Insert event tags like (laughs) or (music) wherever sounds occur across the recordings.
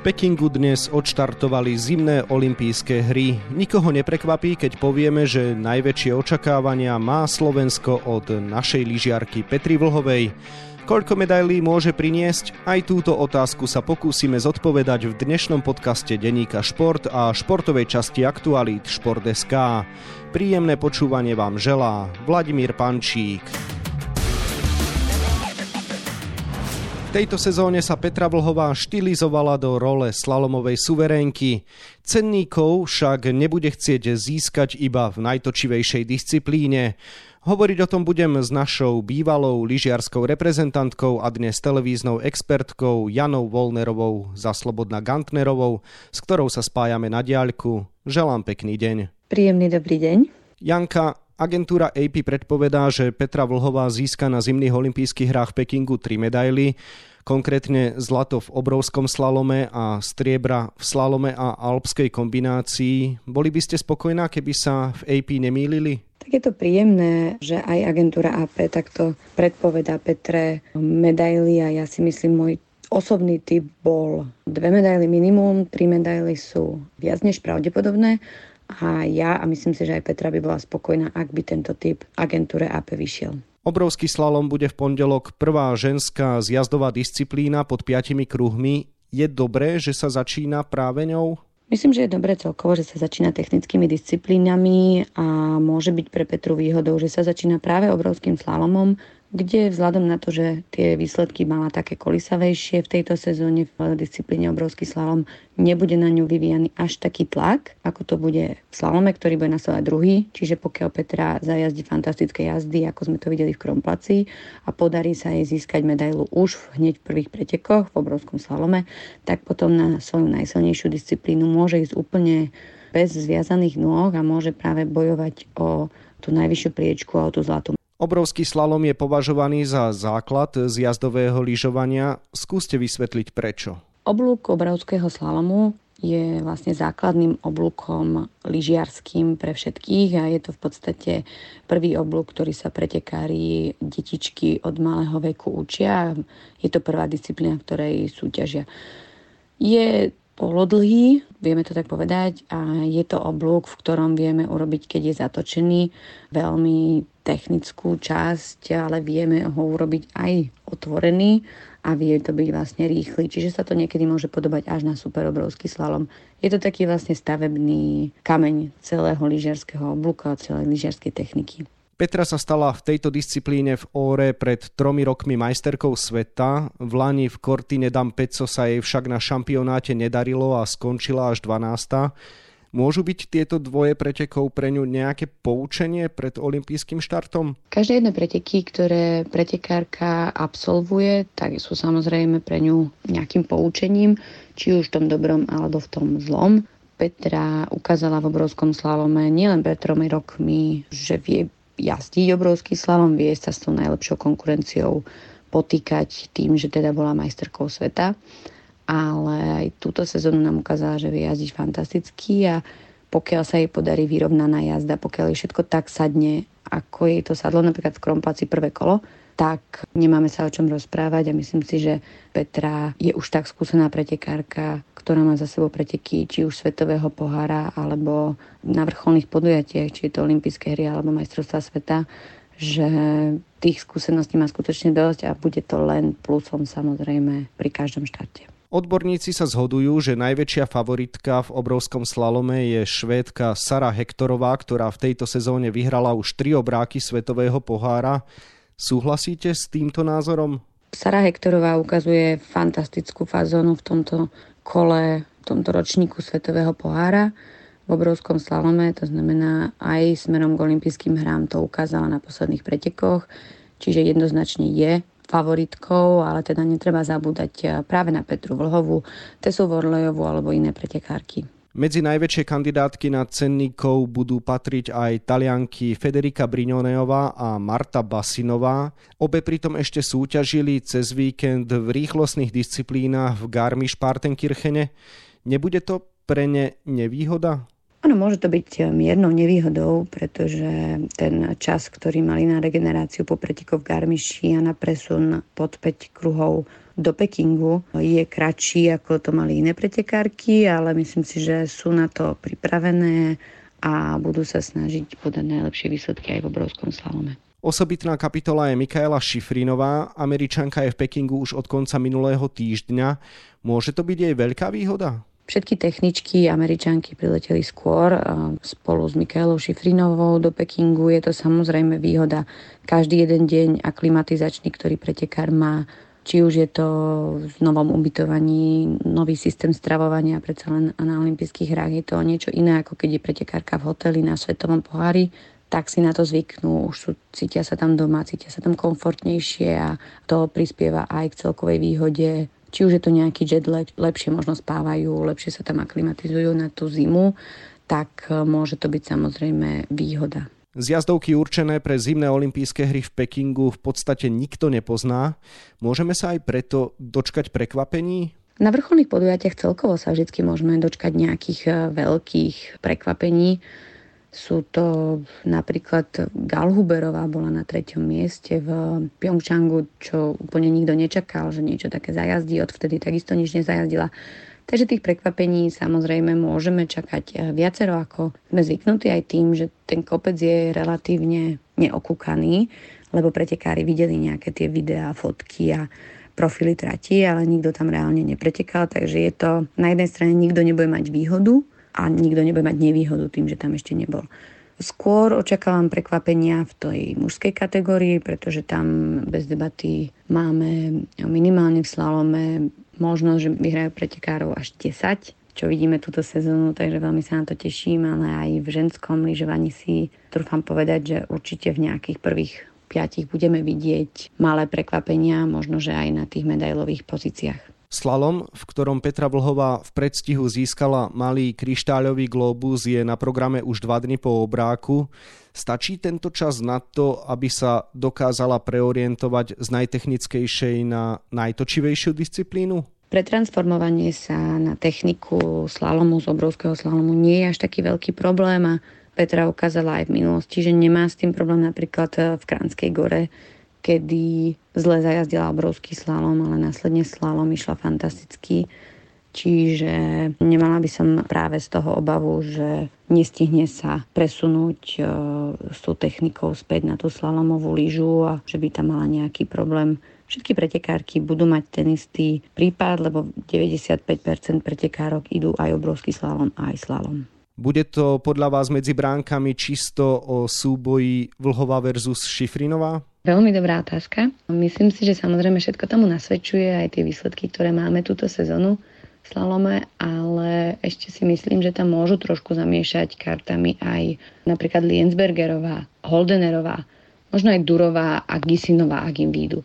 Pekingu dnes odštartovali zimné olympijské hry. Nikoho neprekvapí, keď povieme, že najväčšie očakávania má Slovensko od našej lyžiarky Petri Vlhovej. Koľko medailí môže priniesť? Aj túto otázku sa pokúsime zodpovedať v dnešnom podcaste Deníka Šport a športovej časti Aktualít Šport.sk. Príjemné počúvanie vám želá Vladimír Pančík. V tejto sezóne sa Petra Vlhová štilizovala do role slalomovej suverénky. Cenníkov však nebude chcieť získať iba v najtočivejšej disciplíne. Hovoriť o tom budem s našou bývalou lyžiarskou reprezentantkou a dnes televíznou expertkou Janou Volnerovou za Slobodna Gantnerovou, s ktorou sa spájame na diaľku. Želám pekný deň. Príjemný dobrý deň. Janka, Agentúra AP predpovedá, že Petra Vlhová získa na zimných olympijských hrách v Pekingu tri medaily, konkrétne zlato v obrovskom slalome a striebra v slalome a alpskej kombinácii. Boli by ste spokojná, keby sa v AP nemýlili? Tak je to príjemné, že aj agentúra AP takto predpovedá Petre medaily a ja si myslím, môj osobný typ bol dve medaily minimum, tri medaily sú viac než pravdepodobné a ja a myslím si, že aj Petra by bola spokojná, ak by tento typ agentúre AP vyšiel. Obrovský slalom bude v pondelok prvá ženská zjazdová disciplína pod piatimi kruhmi. Je dobré, že sa začína práve ňou? Myslím, že je dobré celkovo, že sa začína technickými disciplínami a môže byť pre Petru výhodou, že sa začína práve obrovským slalomom, kde vzhľadom na to, že tie výsledky mala také kolisavejšie v tejto sezóne v disciplíne obrovský slalom, nebude na ňu vyvíjaný až taký tlak, ako to bude v slalome, ktorý bude nasledovať druhý. Čiže pokiaľ Petra zajazdí fantastické jazdy, ako sme to videli v Kromplaci a podarí sa jej získať medailu už hneď v prvých pretekoch v obrovskom slalome, tak potom na svoju najsilnejšiu disciplínu môže ísť úplne bez zviazaných nôh a môže práve bojovať o tú najvyššiu priečku a o tú zlatú Obrovský slalom je považovaný za základ z jazdového lyžovania. Skúste vysvetliť prečo. Oblúk obrovského slalomu je vlastne základným oblúkom lyžiarským pre všetkých a je to v podstate prvý oblúk, ktorý sa pretekári detičky od malého veku učia. Je to prvá disciplína, ktorej súťažia. Je polodlhý, vieme to tak povedať, a je to oblúk, v ktorom vieme urobiť, keď je zatočený, veľmi technickú časť, ale vieme ho urobiť aj otvorený a vie to byť vlastne rýchly. Čiže sa to niekedy môže podobať až na super obrovský slalom. Je to taký vlastne stavebný kameň celého lyžiarského a celej lyžiarskej techniky. Petra sa stala v tejto disciplíne v Óre pred tromi rokmi majsterkou sveta. V Lani v Cortine d'Ampezzo sa jej však na šampionáte nedarilo a skončila až 12. Môžu byť tieto dvoje pretekov pre ňu nejaké poučenie pred olympijským štartom? Každé jedné preteky, ktoré pretekárka absolvuje, tak sú samozrejme pre ňu nejakým poučením, či už v tom dobrom alebo v tom zlom. Petra ukázala v obrovskom slalome nielen pred tromi rokmi, že vie jazdiť obrovský slalom, vie sa s tou najlepšou konkurenciou potýkať tým, že teda bola majsterkou sveta. Ale aj túto sezónu nám ukázala, že vie jazdiť fantasticky a pokiaľ sa jej podarí vyrovnaná jazda, pokiaľ jej všetko tak sadne, ako jej to sadlo napríklad v Krompaci prvé kolo, tak nemáme sa o čom rozprávať a myslím si, že Petra je už tak skúsená pretekárka, ktorá má za sebou preteky či už svetového pohára alebo na vrcholných podujatiach, či je to olympijské hry alebo majstrovstvá sveta, že tých skúseností má skutočne dosť a bude to len plusom samozrejme pri každom štarte. Odborníci sa zhodujú, že najväčšia favoritka v obrovskom slalome je švédka Sara Hektorová, ktorá v tejto sezóne vyhrala už tri obráky svetového pohára. Súhlasíte s týmto názorom? Sara Hektorová ukazuje fantastickú fazónu v tomto kole, v tomto ročníku Svetového pohára v obrovskom slalome, to znamená aj smerom k olympijským hrám to ukázala na posledných pretekoch, čiže jednoznačne je favoritkou, ale teda netreba zabúdať práve na Petru Vlhovu, Tesu Vorlejovú alebo iné pretekárky. Medzi najväčšie kandidátky na cenníkov budú patriť aj talianky Federica Brignoneová a Marta Basinová. Obe pritom ešte súťažili cez víkend v rýchlostných disciplínach v Garmisch-Partenkirchene. Nebude to pre ne nevýhoda? Áno, môže to byť miernou nevýhodou, pretože ten čas, ktorý mali na regeneráciu po preteku v Garmiši a na presun pod 5 kruhov do Pekingu je kratší, ako to mali iné pretekárky, ale myslím si, že sú na to pripravené a budú sa snažiť podať najlepšie výsledky aj v obrovskom slalome. Osobitná kapitola je Mikaela Šifrinová. Američanka je v Pekingu už od konca minulého týždňa. Môže to byť jej veľká výhoda? Všetky techničky Američanky prileteli skôr spolu s Mikaelou Šifrinovou do Pekingu. Je to samozrejme výhoda. Každý jeden deň aklimatizačný, ktorý pretekár má, či už je to v novom ubytovaní, nový systém stravovania, predsa len na olympijských hrách je to niečo iné, ako keď je pretekárka v hoteli na svetovom pohári tak si na to zvyknú, už sú, cítia sa tam doma, cítia sa tam komfortnejšie a to prispieva aj k celkovej výhode či už je to nejaký jet lag, lepšie možno spávajú, lepšie sa tam aklimatizujú na tú zimu, tak e, môže to byť samozrejme výhoda. Zjazdovky určené pre zimné olympijské hry v Pekingu v podstate nikto nepozná. Môžeme sa aj preto dočkať prekvapení? Na vrcholných podujatiach celkovo sa vždy môžeme dočkať nejakých e, veľkých prekvapení. Sú to napríklad Galhuberová bola na treťom mieste v Pyeongchangu, čo úplne nikto nečakal, že niečo také zajazdí. Odvtedy takisto nič nezajazdila. Takže tých prekvapení samozrejme môžeme čakať viacero, ako sme zvyknutí aj tým, že ten kopec je relatívne neokúkaný, lebo pretekári videli nejaké tie videá, fotky a profily trati, ale nikto tam reálne nepretekal, takže je to na jednej strane nikto nebude mať výhodu, a nikto nebude mať nevýhodu tým, že tam ešte nebol. Skôr očakávam prekvapenia v tej mužskej kategórii, pretože tam bez debaty máme minimálne v slalome možnosť, že vyhrajú pretekárov až 10, čo vidíme túto sezónu, takže veľmi sa na to teším, ale aj v ženskom lyžovaní si trúfam povedať, že určite v nejakých prvých piatich budeme vidieť malé prekvapenia, možno že aj na tých medailových pozíciách. Slalom, v ktorom Petra Vlhová v predstihu získala malý kryštáľový globus, je na programe už dva dny po obráku. Stačí tento čas na to, aby sa dokázala preorientovať z najtechnickejšej na najtočivejšiu disciplínu? Pretransformovanie sa na techniku slalomu z obrovského slalomu nie je až taký veľký problém a Petra ukázala aj v minulosti, že nemá s tým problém napríklad v Kránskej gore kedy zle zajazdila obrovský slalom, ale následne slalom išla fantasticky. Čiže nemala by som práve z toho obavu, že nestihne sa presunúť e, s tou technikou späť na tú slalomovú lyžu a že by tam mala nejaký problém. Všetky pretekárky budú mať ten istý prípad, lebo 95% pretekárok idú aj obrovský slalom, aj slalom. Bude to podľa vás medzi bránkami čisto o súboji Vlhova versus Šifrinová? Veľmi dobrá otázka. Myslím si, že samozrejme všetko tomu nasvedčuje aj tie výsledky, ktoré máme túto sezónu v slalome, ale ešte si myslím, že tam môžu trošku zamiešať kartami aj napríklad Liensbergerová, Holdenerová, možno aj Durová a Gisinová, ak im výjdu.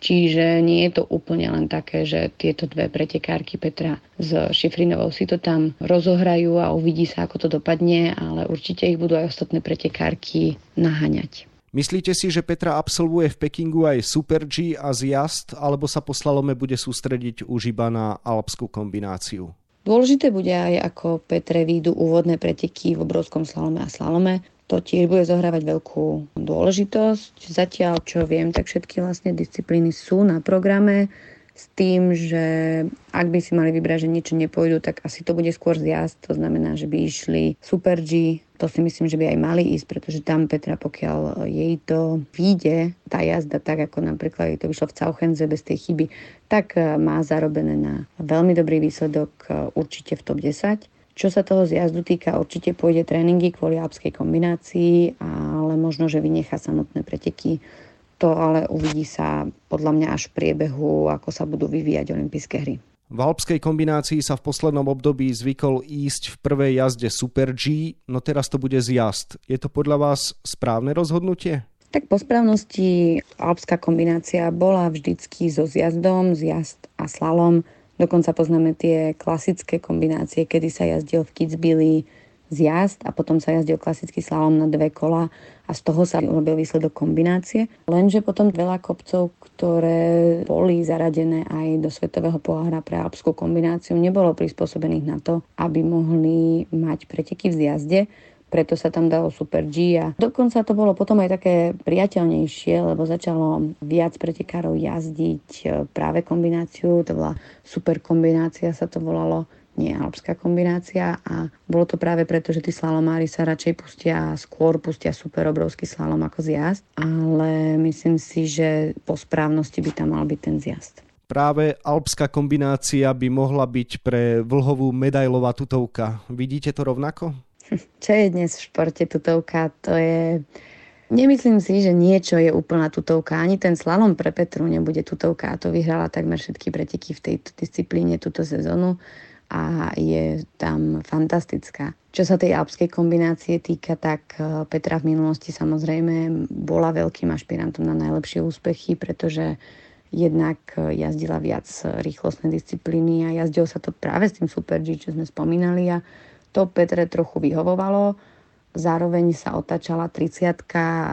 Čiže nie je to úplne len také, že tieto dve pretekárky Petra s Šifrinovou si to tam rozohrajú a uvidí sa, ako to dopadne, ale určite ich budú aj ostatné pretekárky naháňať. Myslíte si, že Petra absolvuje v Pekingu aj Super G a zjazd, alebo sa po slalome bude sústrediť už iba na alpskú kombináciu? Dôležité bude aj, ako Petre výjdu úvodné preteky v obrovskom slalome a slalome. To tiež bude zohrávať veľkú dôležitosť. Zatiaľ, čo viem, tak všetky vlastne disciplíny sú na programe s tým, že ak by si mali vybrať, že niečo nepôjdu, tak asi to bude skôr zjazd. To znamená, že by išli Super G, to si myslím, že by aj mali ísť, pretože tam Petra, pokiaľ jej to vyjde, tá jazda, tak ako napríklad jej to vyšlo v Cauchenze bez tej chyby, tak má zarobené na veľmi dobrý výsledok e, určite v top 10. Čo sa toho zjazdu týka, určite pôjde tréningy kvôli alpskej kombinácii, ale možno, že vynechá samotné preteky. To ale uvidí sa podľa mňa až v priebehu, ako sa budú vyvíjať olympijské hry. V alpskej kombinácii sa v poslednom období zvykol ísť v prvej jazde Super G, no teraz to bude zjazd. Je to podľa vás správne rozhodnutie? Tak po správnosti alpská kombinácia bola vždycky so zjazdom, zjazd a slalom. Dokonca poznáme tie klasické kombinácie, kedy sa jazdil v Kitzbüheli zjazd a potom sa jazdil klasický slalom na dve kola a z toho sa urobil výsledok kombinácie. Lenže potom veľa kopcov, ktoré boli zaradené aj do Svetového pohára pre alpskú kombináciu, nebolo prispôsobených na to, aby mohli mať preteky v zjazde. Preto sa tam dalo Super G a dokonca to bolo potom aj také priateľnejšie, lebo začalo viac pretekárov jazdiť e, práve kombináciu, to bola super kombinácia sa to volalo, nie alpská kombinácia a bolo to práve preto, že tí slalomári sa radšej pustia, skôr pustia super obrovský slalom ako zjazd, ale myslím si, že po správnosti by tam mal byť ten zjazd práve alpská kombinácia by mohla byť pre vlhovú medailová tutovka. Vidíte to rovnako? (laughs) Čo je dnes v športe tutovka? To je... Nemyslím si, že niečo je úplná tutovka. Ani ten slalom pre Petru nebude tutovka. A to vyhrala takmer všetky preteky v tejto disciplíne túto sezónu a je tam fantastická. Čo sa tej alpskej kombinácie týka, tak e, Petra v minulosti samozrejme bola veľkým ašpirantom na najlepšie úspechy, pretože jednak e, jazdila viac rýchlostné disciplíny a jazdilo sa to práve s tým Super G, čo sme spomínali a to Petre trochu vyhovovalo. Zároveň sa otačala 30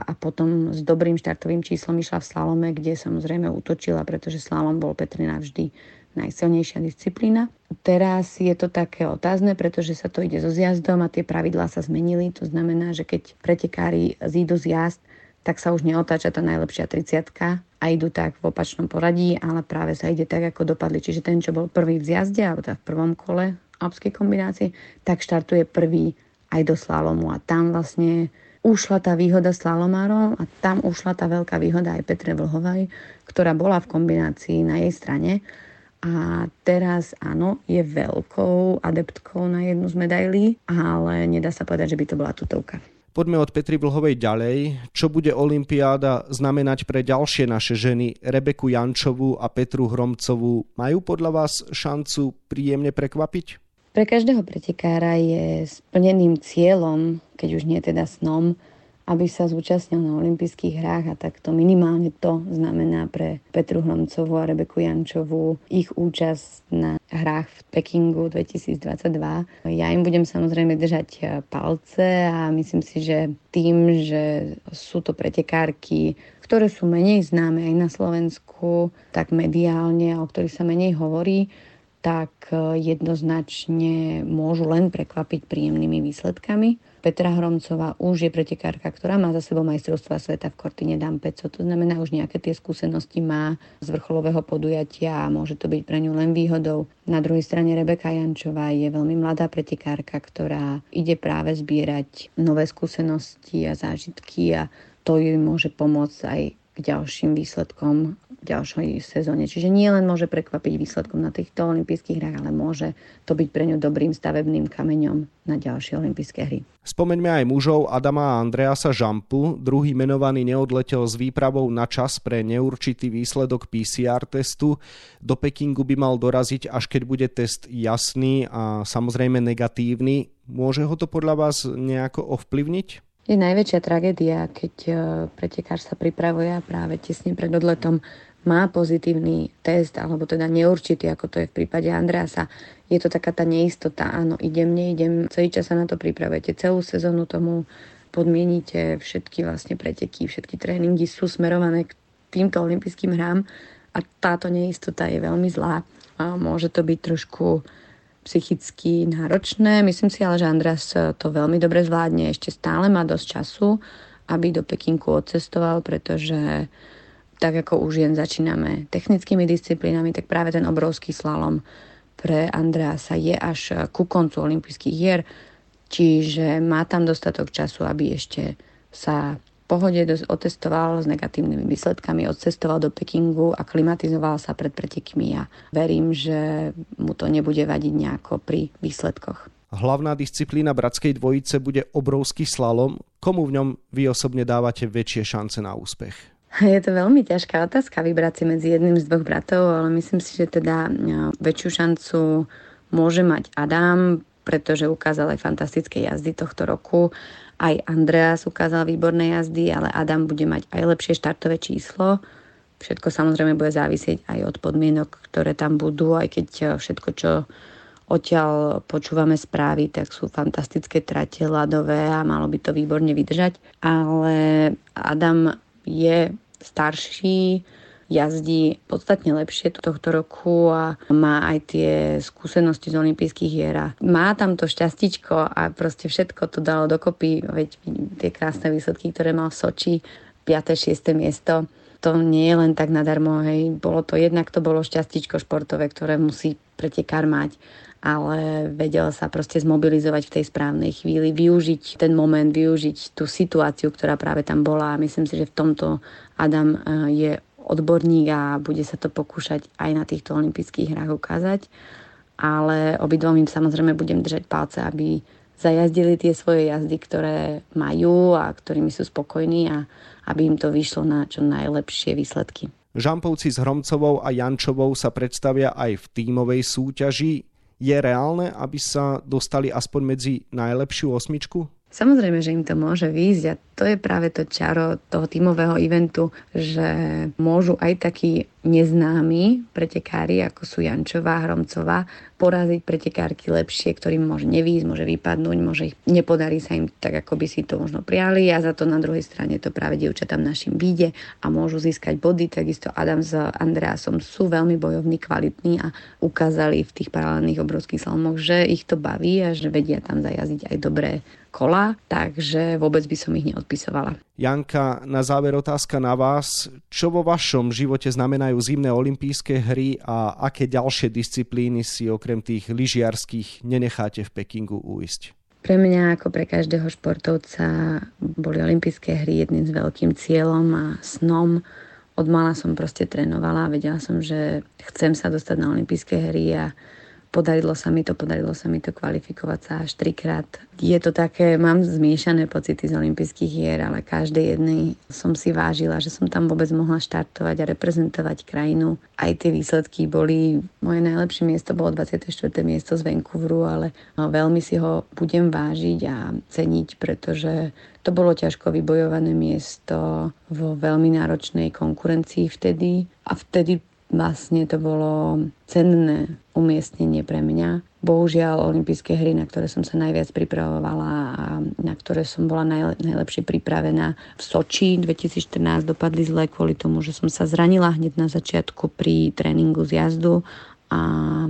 a potom s dobrým štartovým číslom išla v slalome, kde samozrejme útočila, pretože slalom bol Petre navždy najsilnejšia disciplína. Teraz je to také otázne, pretože sa to ide so zjazdom a tie pravidlá sa zmenili. To znamená, že keď pretekári zídu z jazd, tak sa už neotáča tá najlepšia 30 a idú tak v opačnom poradí, ale práve sa ide tak, ako dopadli. Čiže ten, čo bol prvý v zjazde, alebo teda v prvom kole alpskej kombinácie, tak štartuje prvý aj do slalomu a tam vlastne ušla tá výhoda slalomárov a tam ušla tá veľká výhoda aj Petre Vlhovej, ktorá bola v kombinácii na jej strane. A teraz áno, je veľkou adeptkou na jednu z medailí, ale nedá sa povedať, že by to bola tutovka. Poďme od Petry Vlhovej ďalej. Čo bude Olympiáda znamenať pre ďalšie naše ženy, Rebeku Jančovú a Petru Hromcovú? Majú podľa vás šancu príjemne prekvapiť? Pre každého pretekára je splneným cieľom, keď už nie teda snom, aby sa zúčastnil na olympijských hrách a takto minimálne to znamená pre Petru Hlomcovú a Rebeku Jančovú ich účasť na hrách v Pekingu 2022. Ja im budem samozrejme držať palce a myslím si, že tým, že sú to pretekárky, ktoré sú menej známe aj na Slovensku, tak mediálne, o ktorých sa menej hovorí, tak e, jednoznačne môžu len prekvapiť príjemnými výsledkami. Petra Hromcová už je pretekárka, ktorá má za sebou majstrovstva sveta v Kortine Dampeco. To znamená, už nejaké tie skúsenosti má z vrcholového podujatia a môže to byť pre ňu len výhodou. Na druhej strane Rebeka Jančová je veľmi mladá pretekárka, ktorá ide práve zbierať nové skúsenosti a zážitky a to jej môže pomôcť aj k ďalším výsledkom ďalšej sezóne. Čiže nie len môže prekvapiť výsledkom na týchto olympijských hrách, ale môže to byť pre ňu dobrým stavebným kameňom na ďalšie olympijské hry. Spomeňme aj mužov Adama a Andreasa Žampu. Druhý menovaný neodletel s výpravou na čas pre neurčitý výsledok PCR testu. Do Pekingu by mal doraziť, až keď bude test jasný a samozrejme negatívny. Môže ho to podľa vás nejako ovplyvniť? je najväčšia tragédia, keď e, pretekár sa pripravuje a práve tesne pred odletom má pozitívny test, alebo teda neurčitý, ako to je v prípade Andreasa. Je to taká tá neistota, áno, idem, neidem, celý čas sa na to pripravujete, celú sezónu tomu podmienite, všetky vlastne preteky, všetky tréningy sú smerované k týmto olympijským hrám a táto neistota je veľmi zlá. Môže to byť trošku psychicky náročné. Myslím si ale, že Andreas to veľmi dobre zvládne. Ešte stále má dosť času, aby do Pekinku odcestoval, pretože tak ako už jen začíname technickými disciplínami, tak práve ten obrovský slalom pre Andreasa je až ku koncu olympijských hier, čiže má tam dostatok času, aby ešte sa pohode otestoval s negatívnymi výsledkami, odcestoval do Pekingu a klimatizoval sa pred pretekmi a verím, že mu to nebude vadiť nejako pri výsledkoch. Hlavná disciplína bratskej dvojice bude obrovský slalom. Komu v ňom vy osobne dávate väčšie šance na úspech? (laughs) Je to veľmi ťažká otázka vybrať si medzi jedným z dvoch bratov, ale myslím si, že teda no, väčšiu šancu môže mať Adam, pretože ukázal aj fantastické jazdy tohto roku aj Andreas ukázal výborné jazdy, ale Adam bude mať aj lepšie štartové číslo. Všetko samozrejme bude závisieť aj od podmienok, ktoré tam budú, aj keď eh, všetko, čo odtiaľ počúvame správy, tak sú fantastické trate ľadové a malo by to výborne vydržať. Ale Adam je starší, jazdí podstatne lepšie tohto roku a má aj tie skúsenosti z olympijských hier a má tam to šťastičko a proste všetko to dalo dokopy, veď tie krásne výsledky, ktoré mal v Soči, 5. 6. miesto, to nie je len tak nadarmo, hej. Bolo to jednak to bolo šťastičko športové, ktoré musí pretekár mať ale vedel sa proste zmobilizovať v tej správnej chvíli, využiť ten moment, využiť tú situáciu, ktorá práve tam bola a myslím si, že v tomto Adam eh, je odborník a bude sa to pokúšať aj na týchto olympijských hrách ukázať. Ale obidvom im samozrejme budem držať palce, aby zajazdili tie svoje jazdy, ktoré majú a ktorými sú spokojní a aby im to vyšlo na čo najlepšie výsledky. Žampovci s Hromcovou a Jančovou sa predstavia aj v tímovej súťaži je reálne, aby sa dostali aspoň medzi najlepšiu osmičku? Samozrejme, že im to môže výjsť a to je práve to čaro toho tímového eventu, že môžu aj takí neznámi pretekári, ako sú Jančová, Hromcová, poraziť pretekárky lepšie, ktorým môže nevýjsť, môže vypadnúť, môže ich, nepodarí sa im tak, ako by si to možno prijali a za to na druhej strane to práve dievčatám našim vyjde a môžu získať body. Takisto Adam s Andreasom sú veľmi bojovní, kvalitní a ukázali v tých paralelných obrovských slalomoch, že ich to baví a že vedia tam zajazdiť aj dobré kola, takže vôbec by som ich neodpisovala. Janka, na záver otázka na vás. Čo vo vašom živote znamenajú zimné olympijské hry a aké ďalšie disciplíny si okrem tých lyžiarských nenecháte v Pekingu uísť? Pre mňa, ako pre každého športovca, boli olympijské hry jedným z veľkým cieľom a snom. Od mala som proste trénovala a vedela som, že chcem sa dostať na olympijské hry a Podarilo sa mi to, podarilo sa mi to kvalifikovať sa až trikrát. Je to také, mám zmiešané pocity z olympijských hier, ale každej jednej som si vážila, že som tam vôbec mohla štartovať a reprezentovať krajinu. Aj tie výsledky boli, moje najlepšie miesto bolo 24. miesto z Vancouveru, ale no, veľmi si ho budem vážiť a ceniť, pretože to bolo ťažko vybojované miesto vo veľmi náročnej konkurencii vtedy a vtedy vlastne to bolo cenné umiestnenie pre mňa. Bohužiaľ, olympijské hry, na ktoré som sa najviac pripravovala a na ktoré som bola naj, najlepšie pripravená v Soči 2014 dopadli zle kvôli tomu, že som sa zranila hneď na začiatku pri tréningu z jazdu a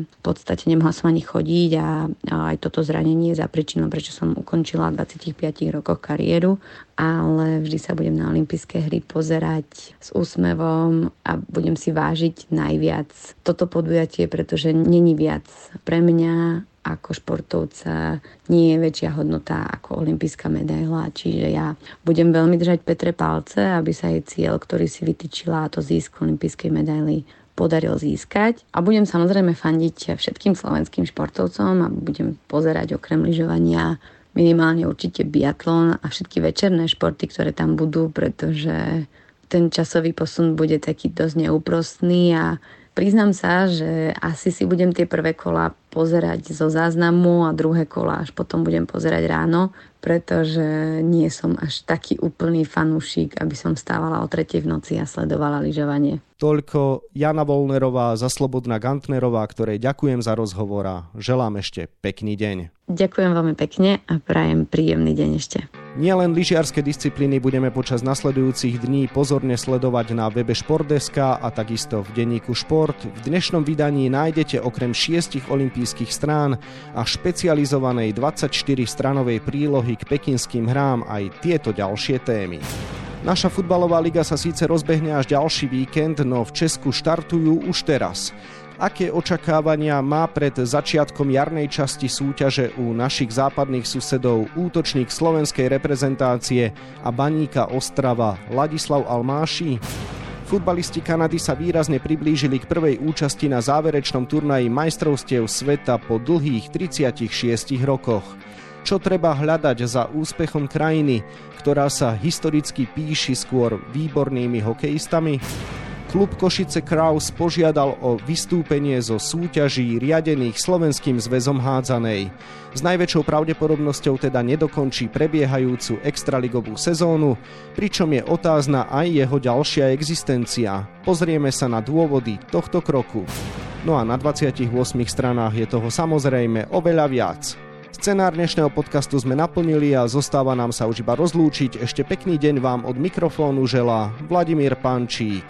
v podstate nemohla som ani chodiť a, a aj toto zranenie je za príčinou, prečo som ukončila v 25 rokoch kariéru, ale vždy sa budem na olympijské hry pozerať s úsmevom a budem si vážiť najviac toto podujatie, pretože není viac pre mňa ako športovca nie je väčšia hodnota ako olimpijská medaila, čiže ja budem veľmi držať Petre palce, aby sa jej cieľ, ktorý si vytýčila, to získ olimpijskej medaily podaril získať. A budem samozrejme fandiť všetkým slovenským športovcom a budem pozerať okrem lyžovania minimálne určite biatlon a všetky večerné športy, ktoré tam budú, pretože ten časový posun bude taký dosť neúprostný a priznám sa, že asi si budem tie prvé kola pozerať zo záznamu a druhé kola až potom budem pozerať ráno, pretože nie som až taký úplný fanúšik, aby som stávala o tretej v noci a sledovala lyžovanie. Toľko Jana Volnerová za Slobodná Gantnerová, ktorej ďakujem za rozhovor a želám ešte pekný deň. Ďakujem veľmi pekne a prajem príjemný deň ešte. Nielen lyžiarske disciplíny budeme počas nasledujúcich dní pozorne sledovať na webe Športdeska a takisto v denníku Šport. V dnešnom vydaní nájdete okrem šiestich olympijských strán a špecializovanej 24-stranovej prílohy k pekinským hrám aj tieto ďalšie témy. Naša futbalová liga sa síce rozbehne až ďalší víkend, no v Česku štartujú už teraz. Aké očakávania má pred začiatkom jarnej časti súťaže u našich západných susedov útočník slovenskej reprezentácie a baníka Ostrava Ladislav Almáši? Futbalisti Kanady sa výrazne priblížili k prvej účasti na záverečnom turnaji majstrovstiev sveta po dlhých 36 rokoch. Čo treba hľadať za úspechom krajiny, ktorá sa historicky píši skôr výbornými hokejistami? Klub Košice Kraus požiadal o vystúpenie zo súťaží riadených Slovenským zväzom hádzanej. S najväčšou pravdepodobnosťou teda nedokončí prebiehajúcu extraligovú sezónu, pričom je otázna aj jeho ďalšia existencia. Pozrieme sa na dôvody tohto kroku. No a na 28 stranách je toho samozrejme oveľa viac. Scenár dnešného podcastu sme naplnili a zostáva nám sa už iba rozlúčiť. Ešte pekný deň vám od mikrofónu želá Vladimír Pančík.